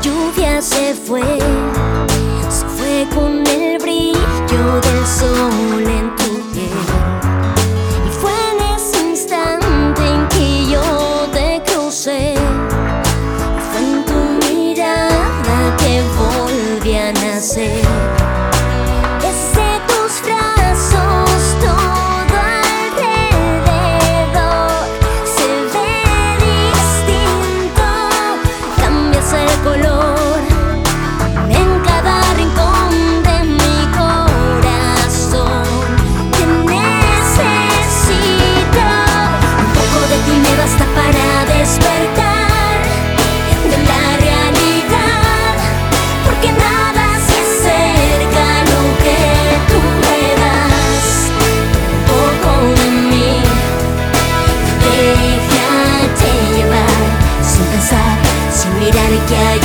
lluvia se fue, se fue con el brillo del sol en tu piel. Y fue en ese instante en que yo te crucé. Fue en tu mirada que volví a nacer. yeah